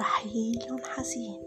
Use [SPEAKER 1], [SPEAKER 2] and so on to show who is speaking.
[SPEAKER 1] رحيل حزين.